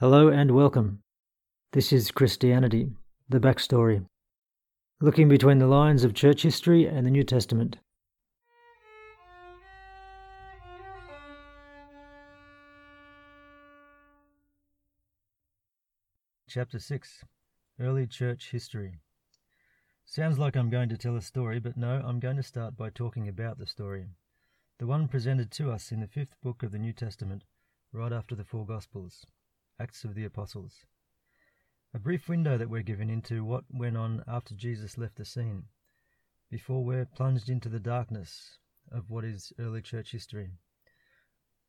Hello and welcome. This is Christianity, the backstory, looking between the lines of church history and the New Testament. Chapter 6 Early Church History. Sounds like I'm going to tell a story, but no, I'm going to start by talking about the story. The one presented to us in the fifth book of the New Testament, right after the four Gospels. Acts of the Apostles. A brief window that we're given into what went on after Jesus left the scene, before we're plunged into the darkness of what is early church history.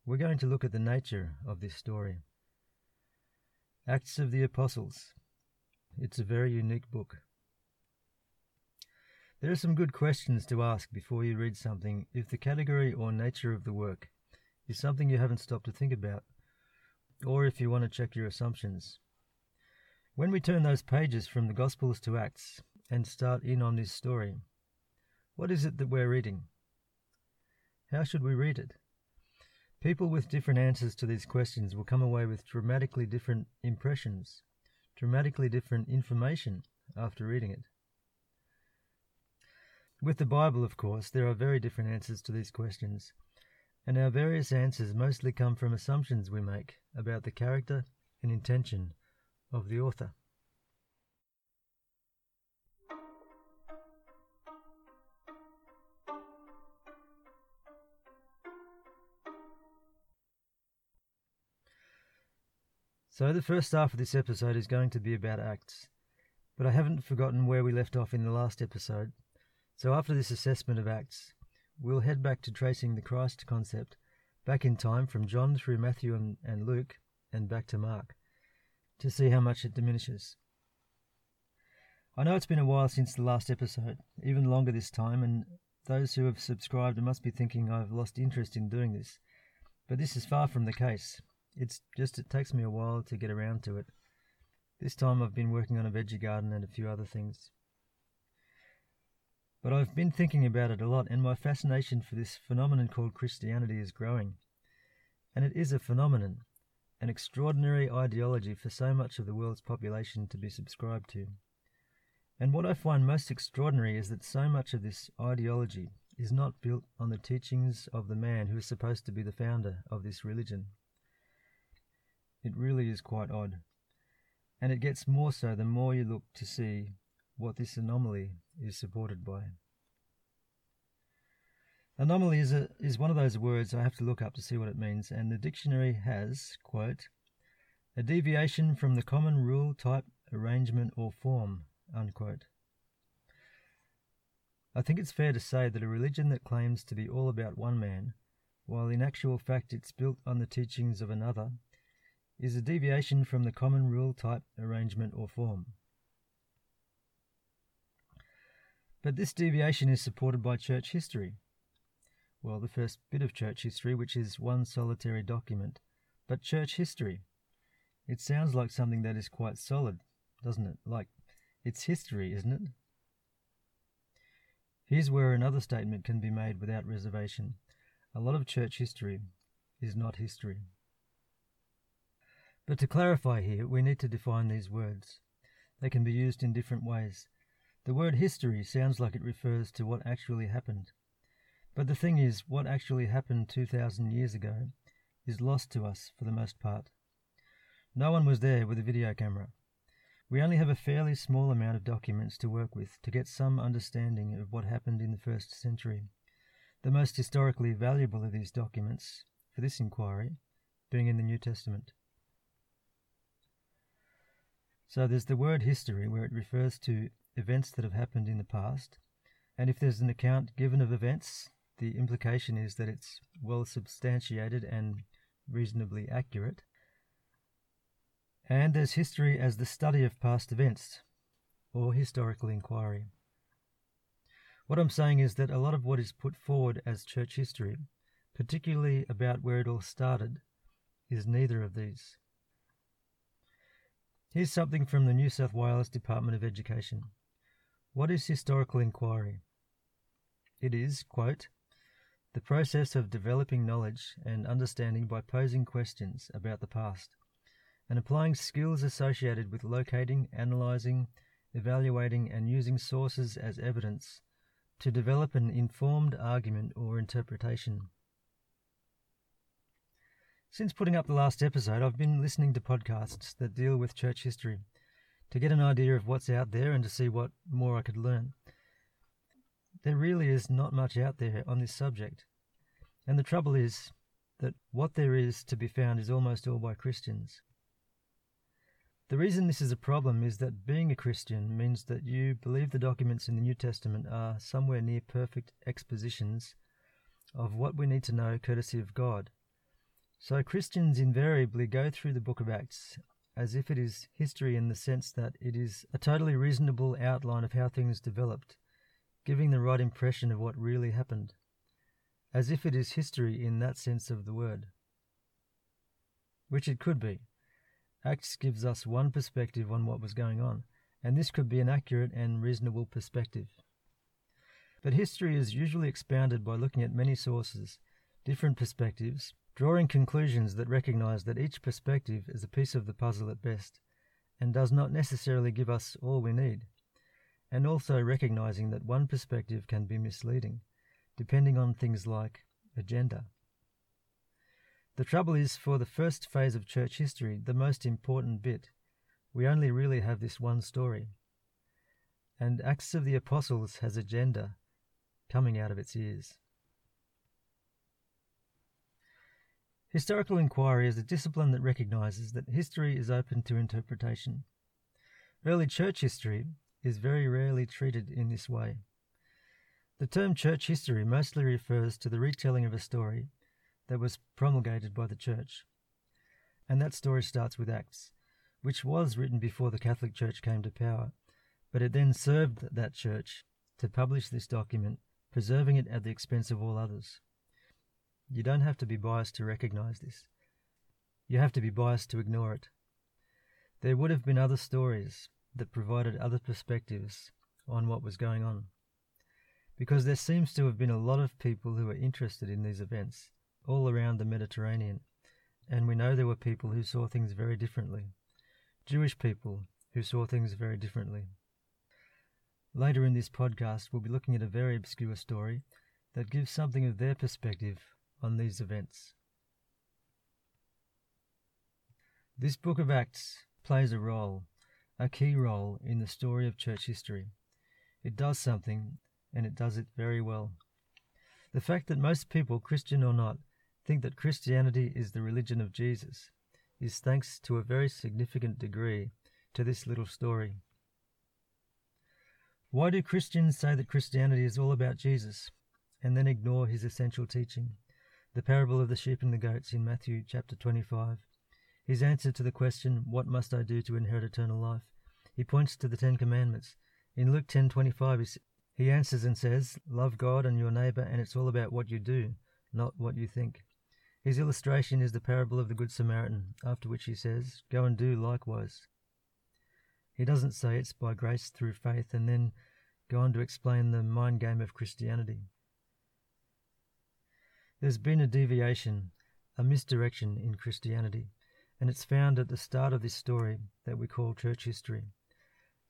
We're going to look at the nature of this story. Acts of the Apostles. It's a very unique book. There are some good questions to ask before you read something if the category or nature of the work is something you haven't stopped to think about or if you want to check your assumptions. When we turn those pages from the Gospels to Acts and start in on this story, what is it that we're reading? How should we read it? People with different answers to these questions will come away with dramatically different impressions, dramatically different information after reading it. With the Bible, of course, there are very different answers to these questions, and our various answers mostly come from assumptions we make about the character and intention of the author. So, the first half of this episode is going to be about Acts, but I haven't forgotten where we left off in the last episode. So, after this assessment of Acts, we'll head back to tracing the Christ concept back in time from John through Matthew and, and Luke and back to Mark to see how much it diminishes. I know it's been a while since the last episode, even longer this time, and those who have subscribed must be thinking I've lost interest in doing this. But this is far from the case. It's just it takes me a while to get around to it. This time I've been working on a veggie garden and a few other things. But I've been thinking about it a lot, and my fascination for this phenomenon called Christianity is growing. And it is a phenomenon, an extraordinary ideology for so much of the world's population to be subscribed to. And what I find most extraordinary is that so much of this ideology is not built on the teachings of the man who is supposed to be the founder of this religion. It really is quite odd. And it gets more so the more you look to see what this anomaly is supported by. Anomaly is, a, is one of those words I have to look up to see what it means, and the dictionary has, quote, a deviation from the common rule, type, arrangement, or form, unquote. I think it's fair to say that a religion that claims to be all about one man, while in actual fact it's built on the teachings of another, is a deviation from the common rule, type, arrangement, or form. But this deviation is supported by church history. Well, the first bit of church history, which is one solitary document. But church history. It sounds like something that is quite solid, doesn't it? Like it's history, isn't it? Here's where another statement can be made without reservation. A lot of church history is not history. But to clarify here, we need to define these words. They can be used in different ways. The word history sounds like it refers to what actually happened. But the thing is, what actually happened 2,000 years ago is lost to us for the most part. No one was there with a video camera. We only have a fairly small amount of documents to work with to get some understanding of what happened in the first century. The most historically valuable of these documents, for this inquiry, being in the New Testament. So there's the word history, where it refers to events that have happened in the past. And if there's an account given of events, the implication is that it's well substantiated and reasonably accurate. And there's history as the study of past events, or historical inquiry. What I'm saying is that a lot of what is put forward as church history, particularly about where it all started, is neither of these. Here's something from the New South Wales Department of Education. What is historical inquiry? It is, quote, the process of developing knowledge and understanding by posing questions about the past and applying skills associated with locating, analyzing, evaluating, and using sources as evidence to develop an informed argument or interpretation. Since putting up the last episode, I've been listening to podcasts that deal with church history to get an idea of what's out there and to see what more I could learn. There really is not much out there on this subject. And the trouble is that what there is to be found is almost all by Christians. The reason this is a problem is that being a Christian means that you believe the documents in the New Testament are somewhere near perfect expositions of what we need to know courtesy of God. So Christians invariably go through the book of Acts as if it is history in the sense that it is a totally reasonable outline of how things developed, giving the right impression of what really happened, as if it is history in that sense of the word. Which it could be. Acts gives us one perspective on what was going on, and this could be an accurate and reasonable perspective. But history is usually expounded by looking at many sources, different perspectives, drawing conclusions that recognize that each perspective is a piece of the puzzle at best, and does not necessarily give us all we need, and also recognizing that one perspective can be misleading, depending on things like agenda. The trouble is, for the first phase of church history, the most important bit, we only really have this one story. And Acts of the Apostles has agenda coming out of its ears. Historical inquiry is a discipline that recognizes that history is open to interpretation. Early church history is very rarely treated in this way. The term church history mostly refers to the retelling of a story that was promulgated by the Church. And that story starts with Acts, which was written before the Catholic Church came to power, but it then served that Church to publish this document, preserving it at the expense of all others. You don't have to be biased to recognize this. You have to be biased to ignore it. There would have been other stories that provided other perspectives on what was going on. Because there seems to have been a lot of people who were interested in these events, all around the Mediterranean, and we know there were people who saw things very differently. Jewish people who saw things very differently. Later in this podcast, we'll be looking at a very obscure story that gives something of their perspective on these events. This book of Acts plays a role, a key role, in the story of church history. It does something, and it does it very well. The fact that most people, Christian or not, think that Christianity is the religion of Jesus is thanks to a very significant degree to this little story. Why do Christians say that Christianity is all about Jesus and then ignore his essential teaching? The parable of the sheep and the goats in Matthew chapter 25. His answer to the question, What must I do to inherit eternal life? He points to the Ten Commandments. In Luke 10:25, he answers and says, Love God and your neighbor, and it's all about what you do, not what you think. His illustration is the parable of the Good Samaritan, after which he says, Go and do likewise. He doesn't say it's by grace through faith and then go on to explain the mind game of Christianity. There's been a deviation, a misdirection in Christianity, and it's found at the start of this story that we call church history.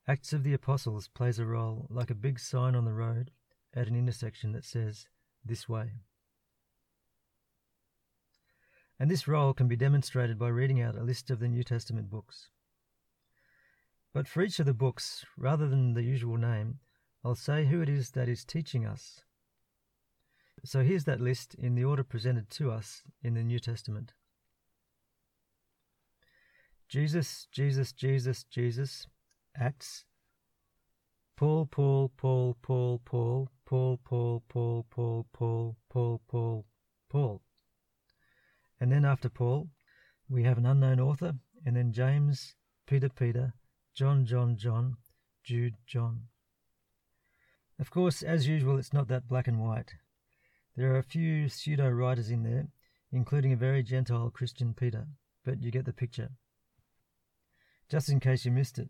Acts of the Apostles plays a role like a big sign on the road at an intersection that says, This way. and this role can be demonstrated by reading out a list of the New Testament books. But for each of the books, rather than the usual name, I'll say who it is that is teaching us. So here's that list in the order presented to us in the New Testament Jesus, Jesus, Jesus, Jesus, Acts, Paul, Paul, Paul, Paul, Paul, Paul, Paul, Paul, Paul, Paul, Paul, Paul, Paul. And then after Paul, we have an unknown author, and then James, Peter, Peter, John, John, John, Jude, John. Of course, as usual, it's not that black and white. There are a few pseudo writers in there, including a very Gentile Christian Peter, but you get the picture. Just in case you missed it,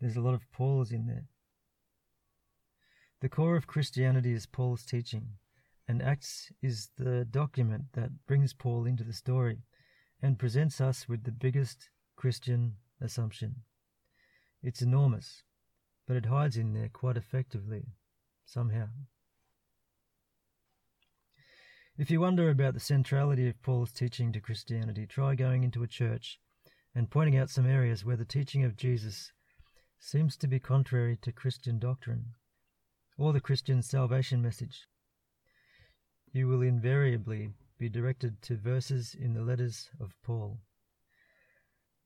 there's a lot of Pauls in there. The core of Christianity is Paul's teaching, and Acts is the document that brings Paul into the story and presents us with the biggest, Christian assumption. It's enormous, but it hides in there quite effectively, somehow. If you wonder about the centrality of Paul's teaching to Christianity, try going into a church and pointing out some areas where the teaching of Jesus seems to be contrary to Christian doctrine or the Christian salvation message. You will invariably be directed to verses in the letters of Paul.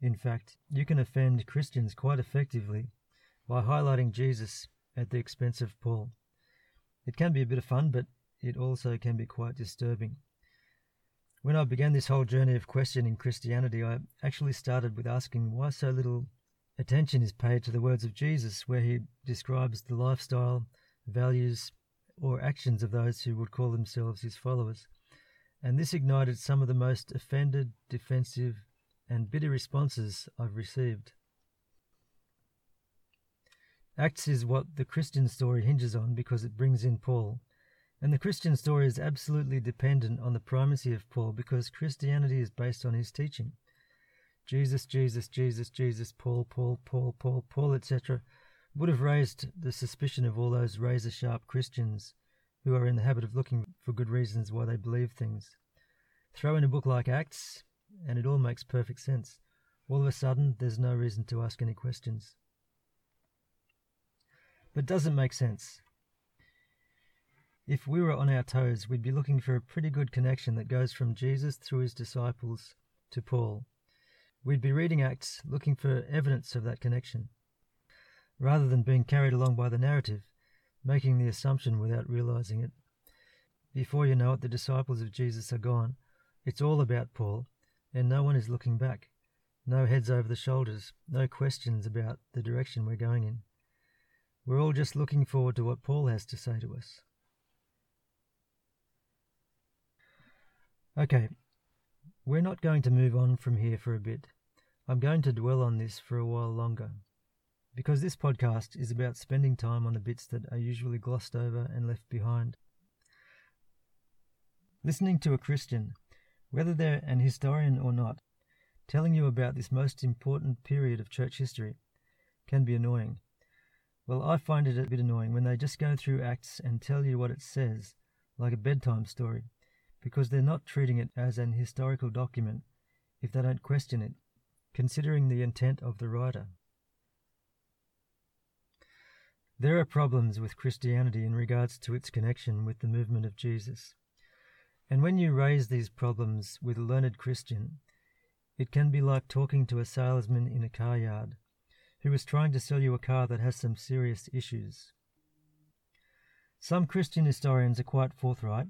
In fact, you can offend Christians quite effectively by highlighting Jesus at the expense of Paul. It can be a bit of fun, but it also can be quite disturbing. When I began this whole journey of questioning Christianity, I actually started with asking why so little attention is paid to the words of Jesus, where he describes the lifestyle, values, or actions of those who would call themselves his followers. And this ignited some of the most offended, defensive, and bitter responses I've received. Acts is what the Christian story hinges on because it brings in Paul. And the Christian story is absolutely dependent on the primacy of Paul because Christianity is based on his teaching. Jesus, Jesus, Jesus, Jesus, Paul, Paul, Paul, Paul, Paul, etc., would have raised the suspicion of all those razor sharp Christians who are in the habit of looking for good reasons why they believe things. Throw in a book like Acts, and it all makes perfect sense. All of a sudden, there's no reason to ask any questions. But does it make sense? If we were on our toes, we'd be looking for a pretty good connection that goes from Jesus through his disciples to Paul. We'd be reading Acts looking for evidence of that connection, rather than being carried along by the narrative, making the assumption without realizing it. Before you know it, the disciples of Jesus are gone. It's all about Paul, and no one is looking back. No heads over the shoulders, no questions about the direction we're going in. We're all just looking forward to what Paul has to say to us. Okay, we're not going to move on from here for a bit. I'm going to dwell on this for a while longer, because this podcast is about spending time on the bits that are usually glossed over and left behind. Listening to a Christian, whether they're an historian or not, telling you about this most important period of church history can be annoying. Well, I find it a bit annoying when they just go through Acts and tell you what it says, like a bedtime story, because they're not treating it as an historical document if they don't question it, considering the intent of the writer. There are problems with Christianity in regards to its connection with the movement of Jesus. And when you raise these problems with a learned Christian, it can be like talking to a salesman in a car yard who is trying to sell you a car that has some serious issues. Some Christian historians are quite forthright,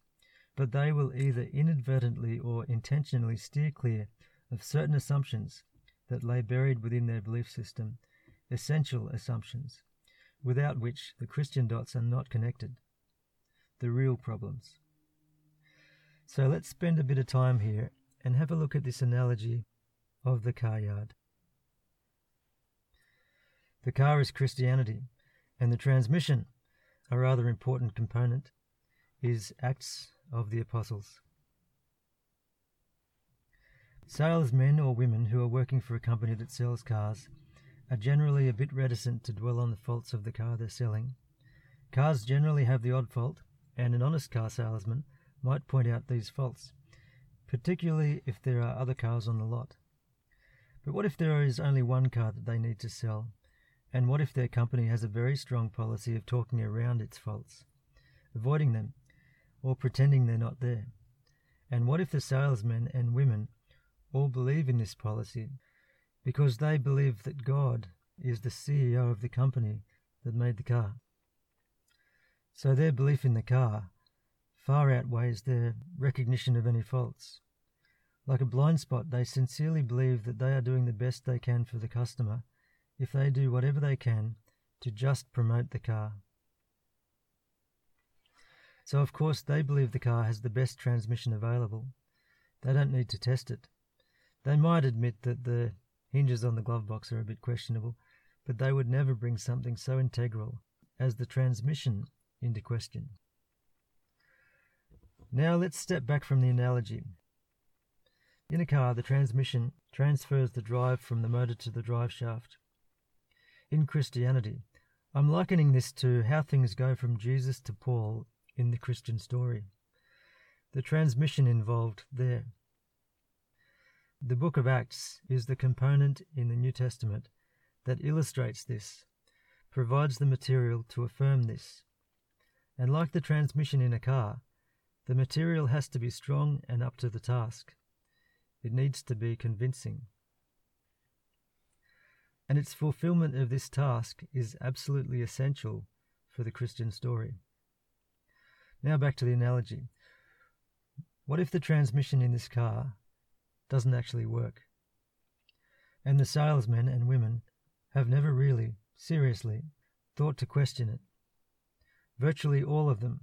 but they will either inadvertently or intentionally steer clear of certain assumptions that lay buried within their belief system, essential assumptions, without which the Christian dots are not connected, the real problems. So let's spend a bit of time here and have a look at this analogy of the car yard. The car is Christianity, and the transmission, a rather important component, is Acts of the Apostles. Salesmen or women who are working for a company that sells cars are generally a bit reticent to dwell on the faults of the car they're selling. Cars generally have the odd fault, and an honest car salesman might point out these faults, particularly if there are other cars on the lot. But what if there is only one car that they need to sell and what if their company has a very strong policy of talking around its faults, avoiding them, or pretending they're not there? And what if the salesmen and women all believe in this policy because they believe that God is the CEO of the company that made the car? So their belief in the car far outweighs their recognition of any faults. Like a blind spot, they sincerely believe that they are doing the best they can for the customer if they do whatever they can to just promote the car. So, of course, they believe the car has the best transmission available. They don't need to test it. They might admit that the hinges on the glove box are a bit questionable, but they would never bring something so integral as the transmission into question. Now let's step back from the analogy. In a car, the transmission transfers the drive from the motor to the drive shaft. In Christianity, I'm likening this to how things go from Jesus to Paul in the Christian story. The transmission involved there. The book of Acts is the component in the New Testament that illustrates this, provides the material to affirm this. And like the transmission in a car, the material has to be strong and up to the task. It needs to be convincing. And its fulfillment of this task is absolutely essential for the Christian story. Now back to the analogy. What if the transmission in this car doesn't actually work? And the salesmen and women have never really, seriously, thought to question it. Virtually all of them.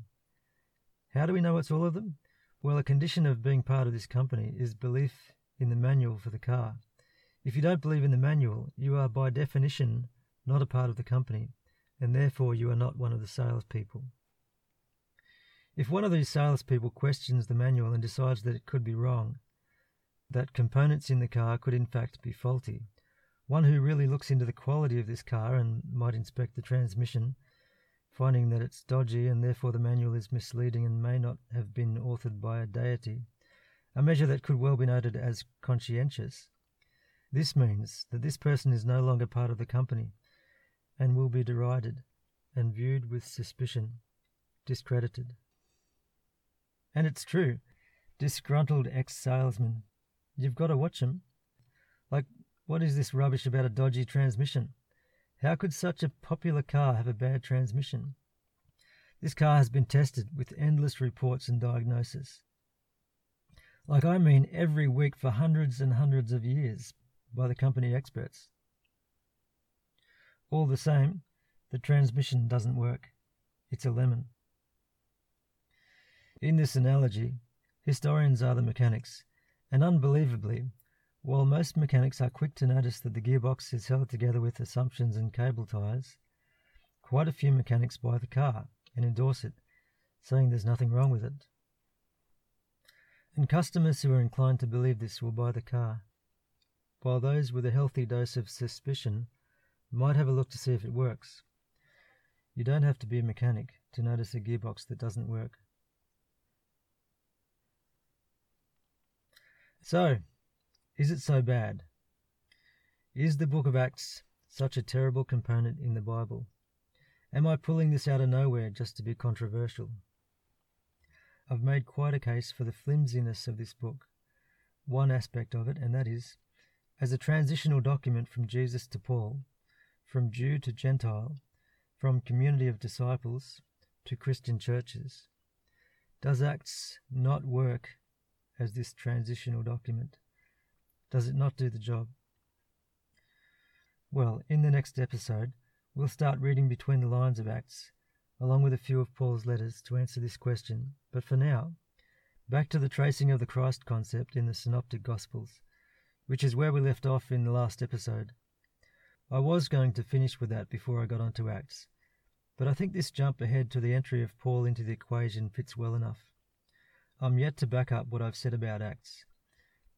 How do we know it's all of them? Well, a condition of being part of this company is belief in the manual for the car. If you don't believe in the manual, you are by definition not a part of the company, and therefore you are not one of the salespeople. If one of these salespeople questions the manual and decides that it could be wrong, that components in the car could in fact be faulty, one who really looks into the quality of this car and might inspect the transmission, finding that it's dodgy and therefore the manual is misleading and may not have been authored by a deity, a measure that could well be noted as conscientious. This means that this person is no longer part of the company and will be derided and viewed with suspicion, discredited. And it's true, disgruntled ex salesman. You've got to watch them. Like what is this rubbish about a dodgy transmission? How could such a popular car have a bad transmission? This car has been tested with endless reports and diagnosis. Like, I mean, every week for hundreds and hundreds of years by the company experts. All the same, the transmission doesn't work. It's a lemon. In this analogy, historians are the mechanics, and unbelievably, while most mechanics are quick to notice that the gearbox is held together with assumptions and cable ties, quite a few mechanics buy the car and endorse it, saying there's nothing wrong with it. And customers who are inclined to believe this will buy the car, while those with a healthy dose of suspicion might have a look to see if it works. You don't have to be a mechanic to notice a gearbox that doesn't work. So, is it so bad? Is the book of Acts such a terrible component in the Bible? Am I pulling this out of nowhere just to be controversial? I've made quite a case for the flimsiness of this book, one aspect of it, and that is, as a transitional document from Jesus to Paul, from Jew to Gentile, from community of disciples to Christian churches. Does Acts not work as this transitional document? Does it not do the job? Well, in the next episode, we'll start reading between the lines of Acts, along with a few of Paul's letters, to answer this question. But for now, back to the tracing of the Christ concept in the Synoptic Gospels, which is where we left off in the last episode. I was going to finish with that before I got onto Acts, but I think this jump ahead to the entry of Paul into the equation fits well enough. I'm yet to back up what I've said about Acts,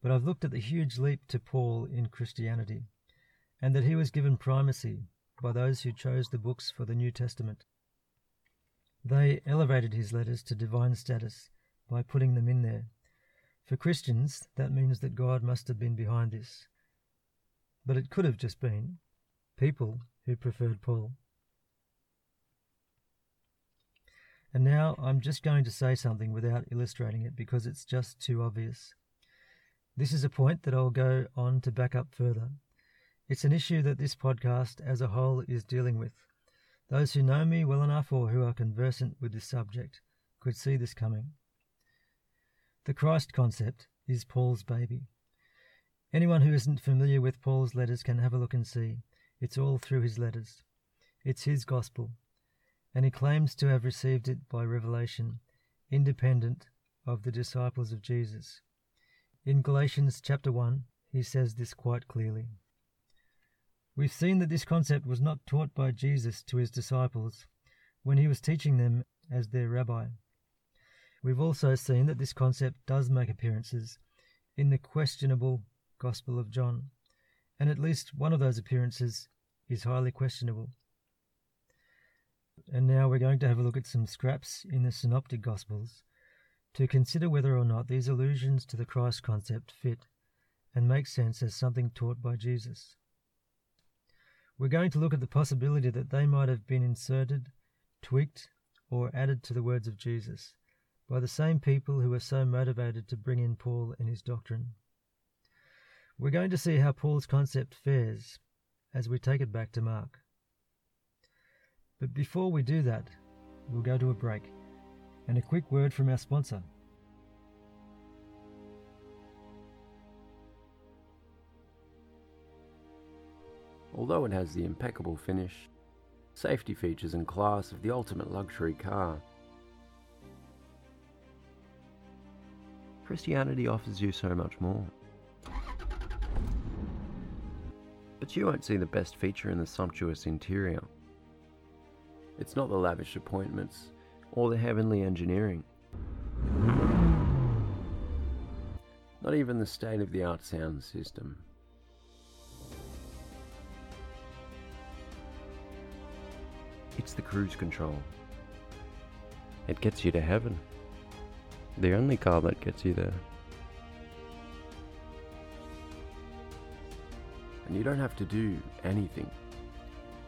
but I've looked at the huge leap to Paul in Christianity, and that he was given primacy by those who chose the books for the New Testament. They elevated his letters to divine status by putting them in there. For Christians, that means that God must have been behind this. But it could have just been people who preferred Paul. And now I'm just going to say something without illustrating it because it's just too obvious. This is a point that I'll go on to back up further. It's an issue that this podcast as a whole is dealing with. Those who know me well enough or who are conversant with this subject could see this coming. The Christ concept is Paul's baby. Anyone who isn't familiar with Paul's letters can have a look and see. It's all through his letters. It's his gospel, and he claims to have received it by revelation, independent of the disciples of Jesus. In Galatians chapter 1, he says this quite clearly. We've seen that this concept was not taught by Jesus to his disciples when he was teaching them as their rabbi. We've also seen that this concept does make appearances in the questionable Gospel of John, and at least one of those appearances is highly questionable. And now we're going to have a look at some scraps in the Synoptic Gospels to consider whether or not these allusions to the Christ concept fit and make sense as something taught by Jesus. We're going to look at the possibility that they might have been inserted, tweaked, or added to the words of Jesus by the same people who were so motivated to bring in Paul and his doctrine. We're going to see how Paul's concept fares as we take it back to Mark. But before we do that, we'll go to a break and a quick word from our sponsor. Although it has the impeccable finish, safety features and class of the ultimate luxury car, Christianity offers you so much more. But you won't see the best feature in the sumptuous interior. It's not the lavish appointments or the heavenly engineering. Not even the state of the art sound system. It's the cruise control. It gets you to heaven. The only car that gets you there. And you don't have to do anything.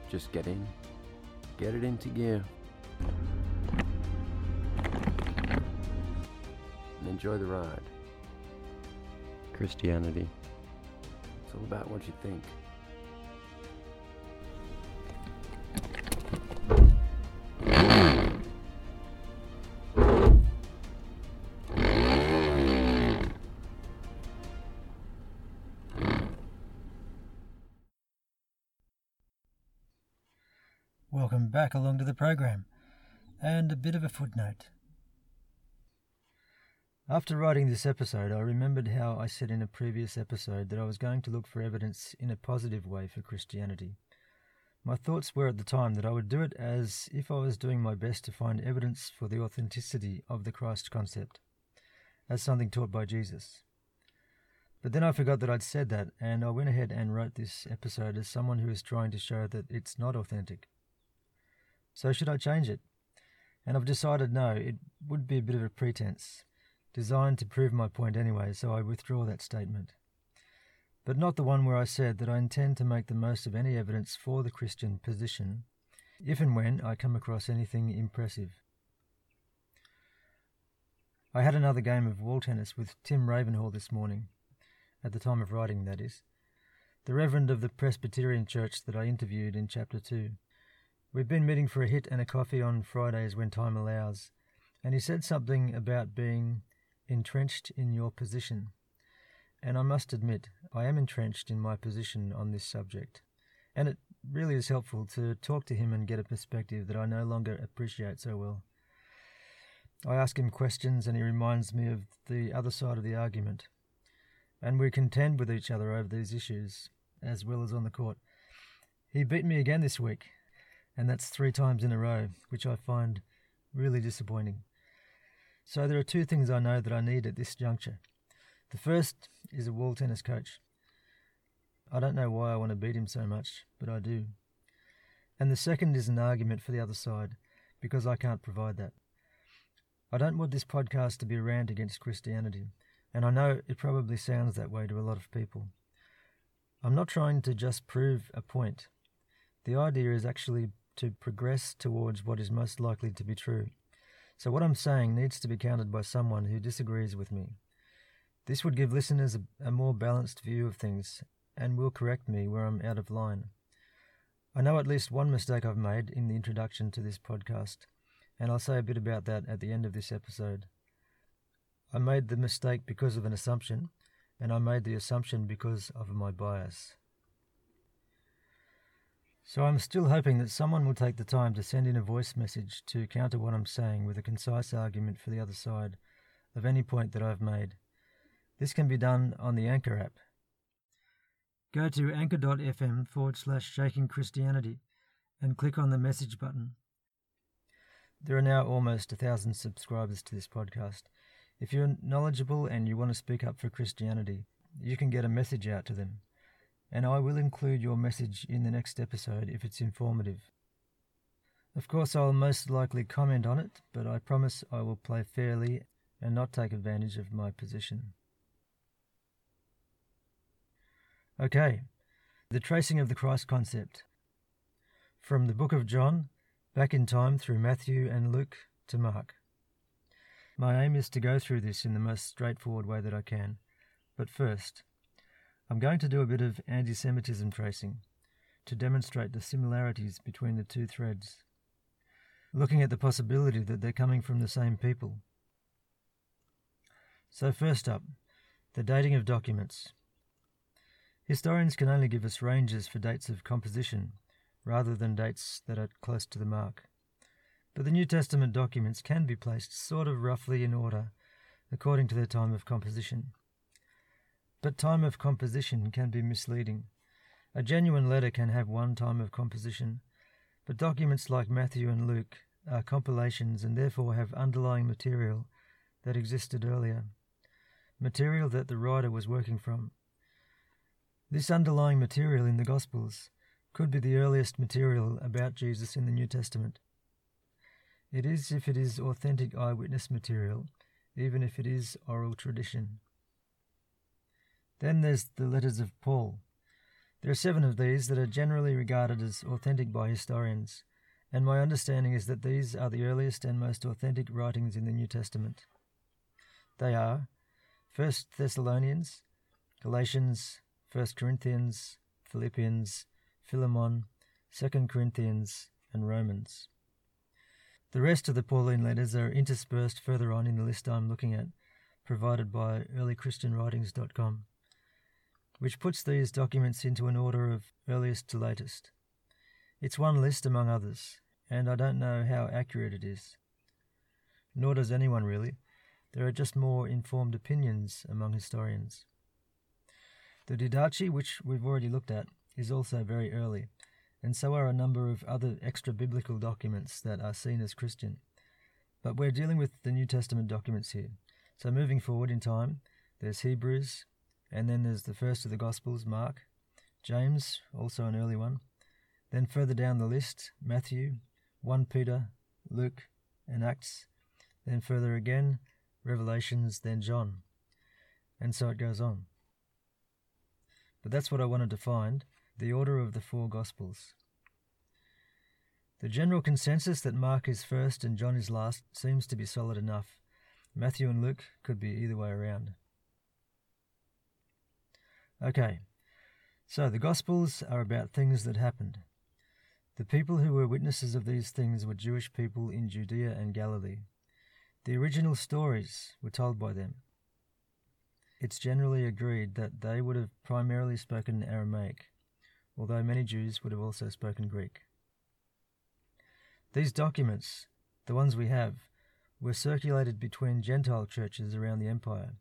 Just get in, get it into gear, and enjoy the ride. Christianity. It's all about what you think. Back along to the program. And a bit of a footnote. After writing this episode, I remembered how I said in a previous episode that I was going to look for evidence in a positive way for Christianity. My thoughts were at the time that I would do it as if I was doing my best to find evidence for the authenticity of the Christ concept, as something taught by Jesus. But then I forgot that I'd said that, and I went ahead and wrote this episode as someone who is trying to show that it's not authentic. So should I change it? And I've decided no, it would be a bit of a pretense, designed to prove my point anyway, so I withdraw that statement. But not the one where I said that I intend to make the most of any evidence for the Christian position, if and when I come across anything impressive. I had another game of wall tennis with Tim Ravenhall this morning, at the time of writing, that is, the Reverend of the Presbyterian Church that I interviewed in Chapter 2. We've been meeting for a hit and a coffee on Fridays when time allows, and he said something about being entrenched in your position. And I must admit, I am entrenched in my position on this subject. And it really is helpful to talk to him and get a perspective that I no longer appreciate so well. I ask him questions and he reminds me of the other side of the argument. And we contend with each other over these issues, as well as on the court. He beat me again this week, and that's three times in a row, which I find really disappointing. So there are two things I know that I need at this juncture. The first is a wall tennis coach. I don't know why I want to beat him so much, but I do. And the second is an argument for the other side, because I can't provide that. I don't want this podcast to be a rant against Christianity, and I know it probably sounds that way to a lot of people. I'm not trying to just prove a point. The idea is actually to progress towards what is most likely to be true. So, what I'm saying needs to be countered by someone who disagrees with me. This would give listeners a, a, more balanced view of things and will correct me where I'm out of line. I know at least one mistake I've made in the introduction to this podcast, and I'll say a bit about that at the end of this episode. I made the mistake because of an assumption, and I made the assumption because of my bias. So I'm still hoping that someone will take the time to send in a voice message to counter what I'm saying with a concise argument for the other side of any point that I've made. This can be done on the Anchor app. Go to anchor.fm forward slash shaking Christianity and click on the message button. There are now almost a thousand subscribers to this podcast. If you're knowledgeable and you want to speak up for Christianity, you can get a message out to them, and I will include your message in the next episode if it's informative. Of course, I'll most likely comment on it, but I promise I will play fairly and not take advantage of my position. Okay, the tracing of the Christ concept. From the book of John, back in time through Matthew and Luke to Mark. My aim is to go through this in the most straightforward way that I can. But first, I'm going to do a bit of anti Semitism tracing to demonstrate the similarities between the two threads, looking at the possibility that they're coming from the same people. So, first up, the dating of documents. Historians can only give us ranges for dates of composition rather than dates that are close to the mark. But the New Testament documents can be placed sort of roughly in order according to their time of composition. But time of composition can be misleading. A genuine letter can have one time of composition, but documents like Matthew and Luke are compilations and therefore have underlying material that existed earlier, material that the writer was working from. This underlying material in the Gospels could be the earliest material about Jesus in the New Testament. It is if it is authentic eyewitness material, even if it is oral tradition. Then there's the letters of Paul. There are seven of these that are generally regarded as authentic by historians, and my understanding is that these are the earliest and most authentic writings in the New Testament. They are 1 Thessalonians, Galatians, 1 Corinthians, Philippians, Philemon, 2 Corinthians, and Romans. The rest of the Pauline letters are interspersed further on in the list I'm looking at, provided by earlychristianwritings.com, which puts these documents into an order of earliest to latest. It's one list among others, and I don't know how accurate it is. Nor does anyone really. There are just more informed opinions among historians. The Didache, which we've already looked at, is also very early, and so are a number of other extra biblical documents that are seen as Christian. But we're dealing with the New Testament documents here. So moving forward in time, there's Hebrews, and then there's the first of the Gospels, Mark, James, also an early one. Then further down the list, Matthew, 1 Peter, Luke, and Acts. Then further again, Revelations, then John. And so it goes on. But that's what I wanted to find the order of the four Gospels. The general consensus that Mark is first and John is last seems to be solid enough. Matthew and Luke could be either way around. Okay, so the Gospels are about things that happened. The people who were witnesses of these things were Jewish people in Judea and Galilee. The original stories were told by them. It's generally agreed that they would have primarily spoken Aramaic although many Jews would have also spoken Greek. These documents, the ones we have, were circulated between Gentile churches around the empire.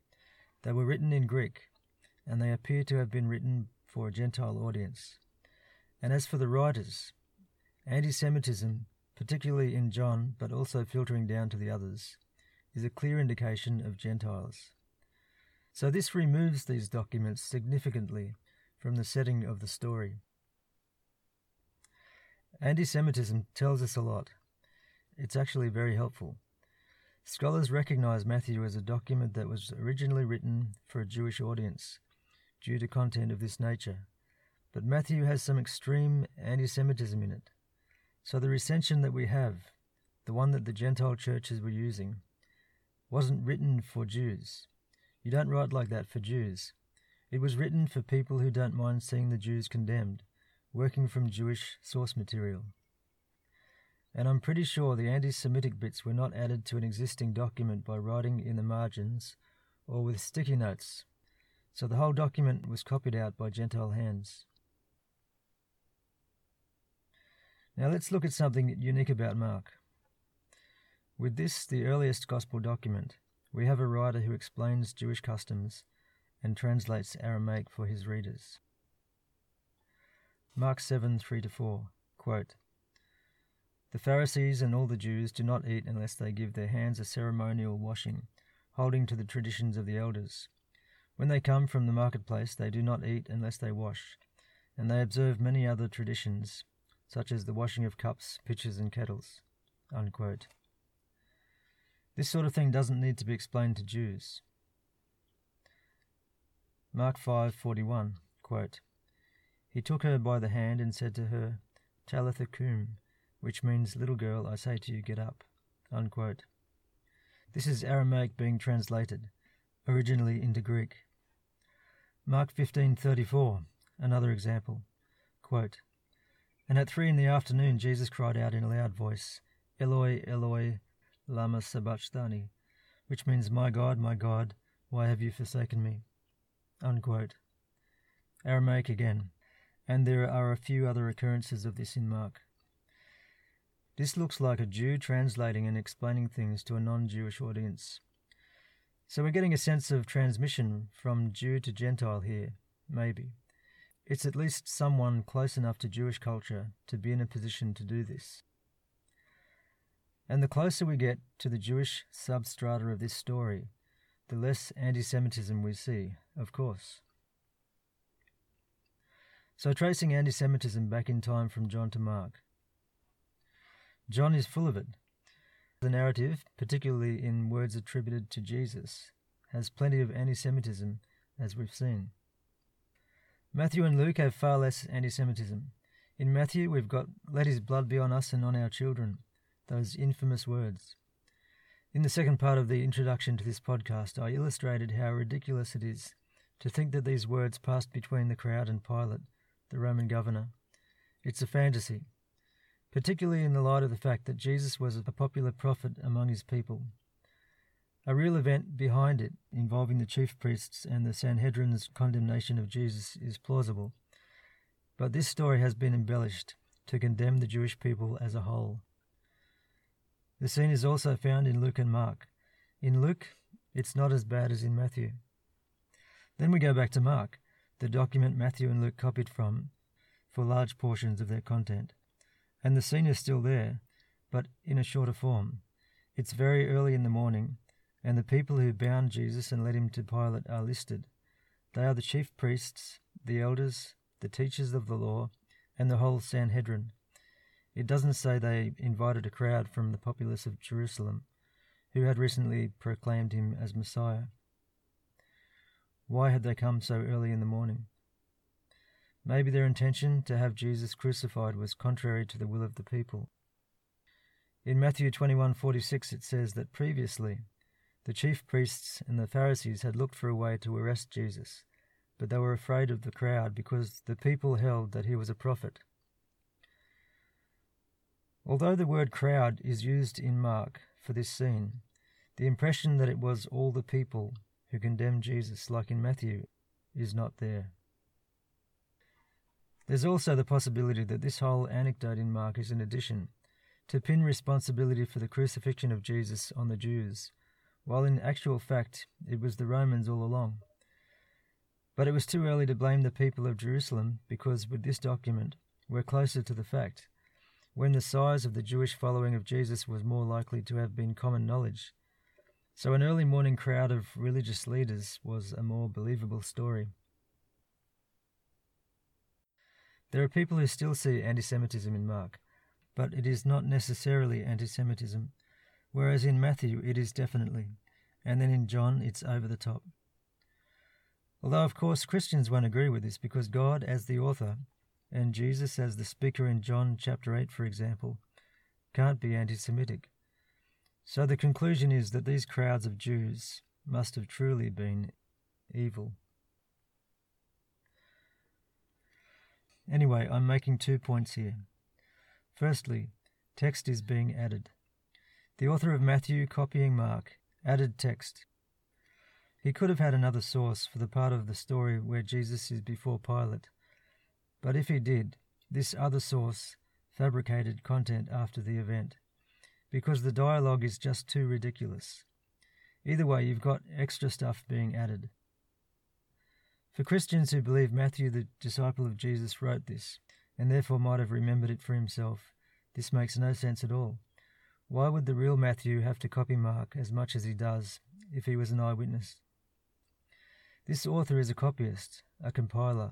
They were written in Greek, and they appear to have been written for a Gentile audience. And as for the writers, anti Semitism, particularly in John, but also filtering down to the others, is a clear indication of Gentiles. So this removes these documents significantly from the setting of the story. Anti Semitism tells us a lot. It's actually very helpful. Scholars recognize Matthew as a document that was originally written for a Jewish audience due to content of this nature, but Matthew has some extreme anti Semitism in it. So the recension that we have, the one that the Gentile churches were using, wasn't written for Jews. You don't write like that for Jews. It was written for people who don't mind seeing the Jews condemned, working from Jewish source material. And I'm pretty sure the anti Semitic bits were not added to an existing document by writing in the margins or with sticky notes, so the whole document was copied out by Gentile hands. Now let's look at something unique about Mark. With this, the earliest Gospel document, we have a writer who explains Jewish customs and translates Aramaic for his readers. Mark 7 3 4. Quote, the Pharisees and all the Jews do not eat unless they give their hands a ceremonial washing, holding to the traditions of the elders. When they come from the marketplace, they do not eat unless they wash, and they observe many other traditions, such as the washing of cups, pitchers, and kettles. Unquote. This sort of thing doesn't need to be explained to Jews. Mark 5:41 quote He took her by the hand and said to her Talitha cum which means little girl I say to you get up unquote This is Aramaic being translated originally into Greek Mark 15:34 another example quote And at 3 in the afternoon Jesus cried out in a loud voice Eloi Eloi lama sabachthani which means my God my God why have you forsaken me Unquote. Aramaic again, and there are a few other occurrences of this in Mark. This looks like a Jew translating and explaining things to a non Jewish audience. So we're getting a sense of transmission from Jew to Gentile here, maybe. It's at least someone close enough to Jewish culture to be in a position to do this. And the closer we get to the Jewish substrata of this story, the less anti Semitism we see, of course. So, tracing anti Semitism back in time from John to Mark. John is full of it. The narrative, particularly in words attributed to Jesus, has plenty of anti Semitism, as we've seen. Matthew and Luke have far less anti Semitism. In Matthew, we've got, Let his blood be on us and on our children, those infamous words. In the second part of the introduction to this podcast, I illustrated how ridiculous it is to think that these words passed between the crowd and Pilate, the Roman governor. It's a fantasy, particularly in the light of the fact that Jesus was a popular prophet among his people. A real event behind it, involving the chief priests and the Sanhedrin's condemnation of Jesus, is plausible. But this story has been embellished to condemn the Jewish people as a whole. The scene is also found in Luke and Mark. In Luke, it's not as bad as in Matthew. Then we go back to Mark, the document Matthew and Luke copied from for large portions of their content. And the scene is still there, but in a shorter form. It's very early in the morning, and the people who bound Jesus and led him to Pilate are listed. They are the chief priests, the elders, the teachers of the law, and the whole Sanhedrin. It doesn't say they invited a crowd from the populace of Jerusalem who had recently proclaimed him as Messiah. Why had they come so early in the morning? Maybe their intention to have Jesus crucified was contrary to the will of the people. In Matthew 21:46 it says that previously the chief priests and the Pharisees had looked for a way to arrest Jesus, but they were afraid of the crowd because the people held that he was a prophet. Although the word crowd is used in Mark for this scene, the impression that it was all the people who condemned Jesus, like in Matthew, is not there. There's also the possibility that this whole anecdote in Mark is an addition to pin responsibility for the crucifixion of Jesus on the Jews, while in actual fact it was the Romans all along. But it was too early to blame the people of Jerusalem because with this document we're closer to the fact when the size of the Jewish following of Jesus was more likely to have been common knowledge. So, an early morning crowd of religious leaders was a more believable story. There are people who still see anti Semitism in Mark, but it is not necessarily anti Semitism, whereas in Matthew it is definitely, and then in John it's over the top. Although, of course, Christians won't agree with this because God, as the author, and Jesus as the speaker in John chapter 8, for example, can't be anti Semitic. So the conclusion is that these crowds of Jews must have truly been evil. Anyway, I'm making two points here. Firstly, text is being added. The author of Matthew, copying Mark, added text. He could have had another source for the part of the story where Jesus is before Pilate, but if he did, this other source fabricated content after the event, because the dialogue is just too ridiculous. Either way, you've got extra stuff being added. For Christians who believe Matthew, the disciple of Jesus, wrote this, and therefore might have remembered it for himself, this makes no sense at all. Why would the real Matthew have to copy Mark as much as he does if he was an eyewitness? This author is a copyist, a compiler.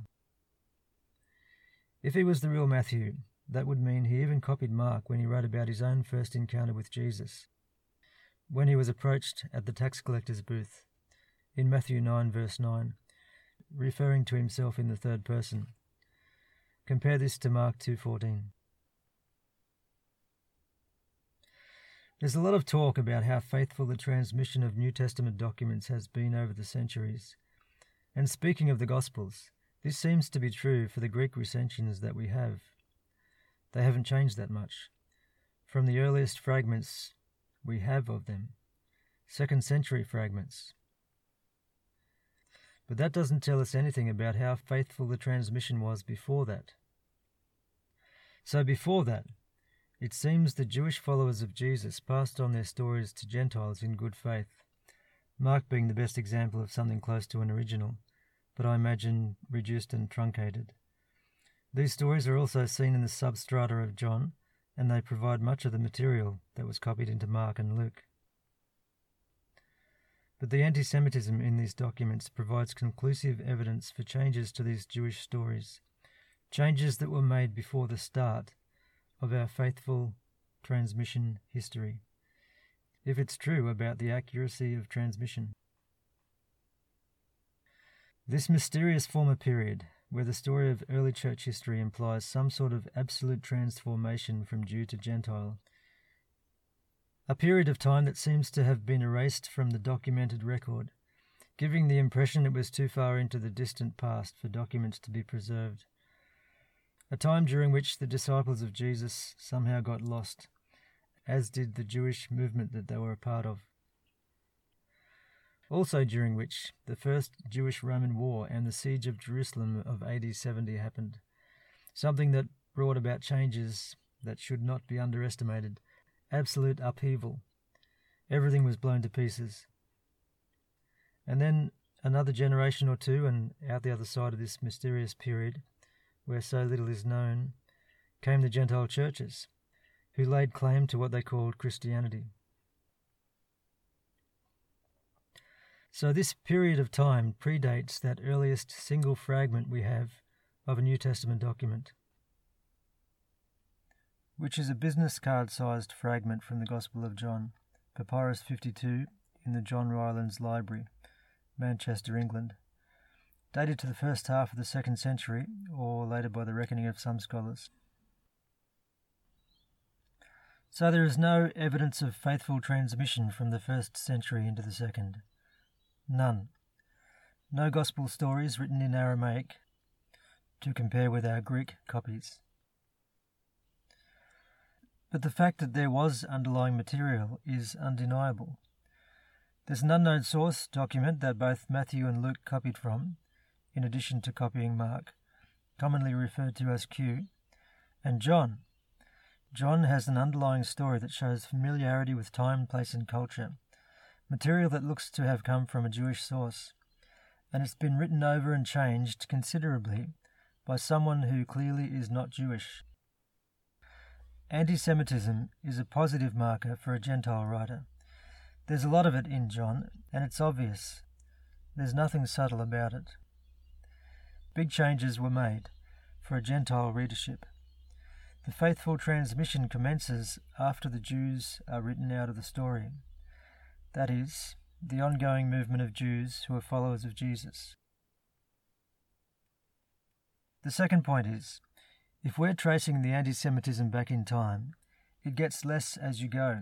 If he was the real Matthew, that would mean he even copied Mark when he wrote about his own first encounter with Jesus, when he was approached at the tax collector's booth, in Matthew 9, verse 9, referring to himself in the third person. Compare this to Mark 2:14. There's a lot of talk about how faithful the transmission of New Testament documents has been over the centuries. And speaking of the Gospels, this seems to be true for the Greek recensions that we have. They haven't changed that much. From the earliest fragments we have of them, second century fragments. But that doesn't tell us anything about how faithful the transmission was before that. So, before that, it seems the Jewish followers of Jesus passed on their stories to Gentiles in good faith, Mark being the best example of something close to an original, but I imagine reduced and truncated. These stories are also seen in the substrata of John, and they provide much of the material that was copied into Mark and Luke. But the anti Semitism in these documents provides conclusive evidence for changes to these Jewish stories, changes that were made before the start of our faithful transmission history, if it's true about the accuracy of transmission. This mysterious former period, where the story of early church history implies some sort of absolute transformation from Jew to Gentile, a period of time that seems to have been erased from the documented record, giving the impression it was too far into the distant past for documents to be preserved. A time during which the disciples of Jesus somehow got lost, as did the Jewish movement that they were a part of also during which the First Jewish Roman War and the Siege of Jerusalem of AD 70 happened, something that brought about changes that should not be underestimated absolute upheaval. Everything was blown to pieces. And then another generation or two, and out the other side of this mysterious period, where so little is known, came the Gentile churches, who laid claim to what they called Christianity. So this period of time predates that earliest single fragment we have of a New Testament document, which is a business card sized fragment from the Gospel of John, Papyrus 52 in the John Rylands Library, Manchester, England, dated to the first half of the second century, or later by the reckoning of some scholars. So there is no evidence of faithful transmission from the first century into the second. None. No Gospel stories written in Aramaic to compare with our Greek copies. But the fact that there was underlying material is undeniable. There's an unknown source document that both Matthew and Luke copied from, in addition to copying Mark, commonly referred to as Q, and John. John has an underlying story that shows familiarity with time, place, and culture, material that looks to have come from a Jewish source, and it's been written over and changed considerably by someone who clearly is not Jewish. Anti Semitism is a positive marker for a Gentile writer. There's a lot of it in John, and it's obvious. There's nothing subtle about it. Big changes were made for a Gentile readership. The faithful transmission commences after the Jews are written out of the story that is, the ongoing movement of Jews who are followers of Jesus. The second point is if we're tracing the anti Semitism back in time, it gets less as you go.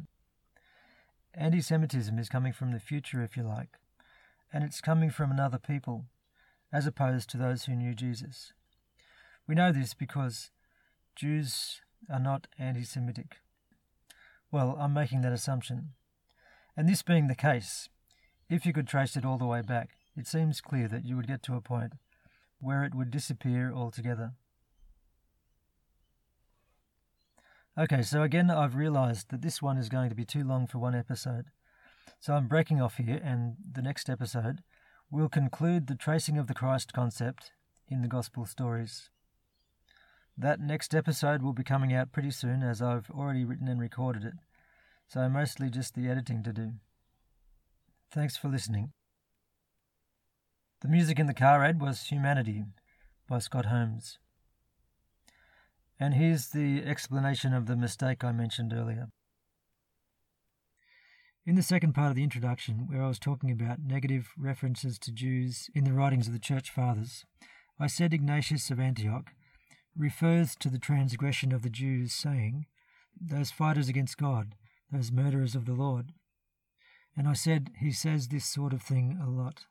Anti Semitism is coming from the future, if you like, and it's coming from another people, as opposed to those who knew Jesus. We know this because Jews are not anti Semitic. Well, I'm making that assumption. And this being the case, if you could trace it all the way back, it seems clear that you would get to a point where it would disappear altogether. Okay, so again, I've realized that this one is going to be too long for one episode. So I'm breaking off here, and the next episode will conclude the tracing of the Christ concept in the Gospel stories. That next episode will be coming out pretty soon, as I've already written and recorded it so mostly just the editing to do. Thanks for listening. The music in the car ad was Humanity by Scott Holmes. And here's the explanation of the mistake I mentioned earlier. In the second part of the introduction, where I was talking about negative references to Jews in the writings of the Church Fathers, I said Ignatius of Antioch refers to the transgression of the Jews, saying, Those fighters against God, those murderers of the Lord. And I said he says this sort of thing a lot.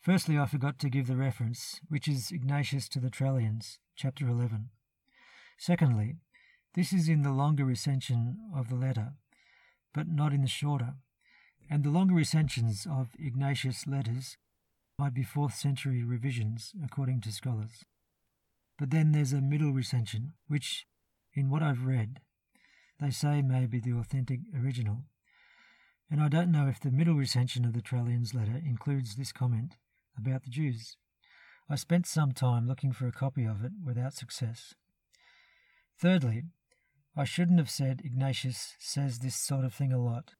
Firstly, I forgot to give the reference, which is Ignatius to the Trallians, chapter 11. Secondly, this is in the longer recension of the letter, but not in the shorter, and the longer recensions of Ignatius' letters might be 4th century revisions, according to scholars. But then there's a middle recension, which, in what I've read, they say may be the authentic original. And I don't know if the middle recension of the Trallians letter includes this comment about the Jews. I spent some time looking for a copy of it without success. Thirdly, I shouldn't have said Ignatius says this sort of thing a lot.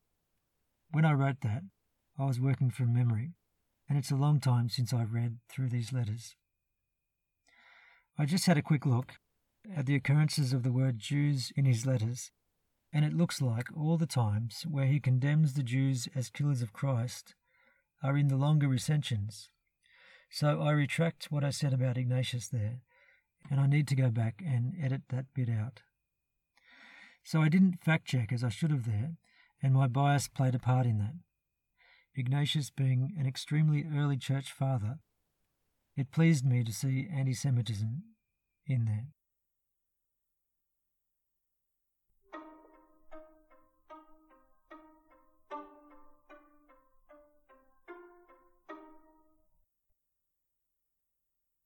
When I wrote that, I was working from memory, and it's a long time since I've read through these letters. I just had a quick look at the occurrences of the word Jews in his letters, and it looks like all the times where he condemns the Jews as killers of Christ are in the longer recensions. So I retract what I said about Ignatius there, and I need to go back and edit that bit out. So I didn't fact check as I should have there, and my bias played a part in that. Ignatius being an extremely early church father, it pleased me to see anti Semitism in there.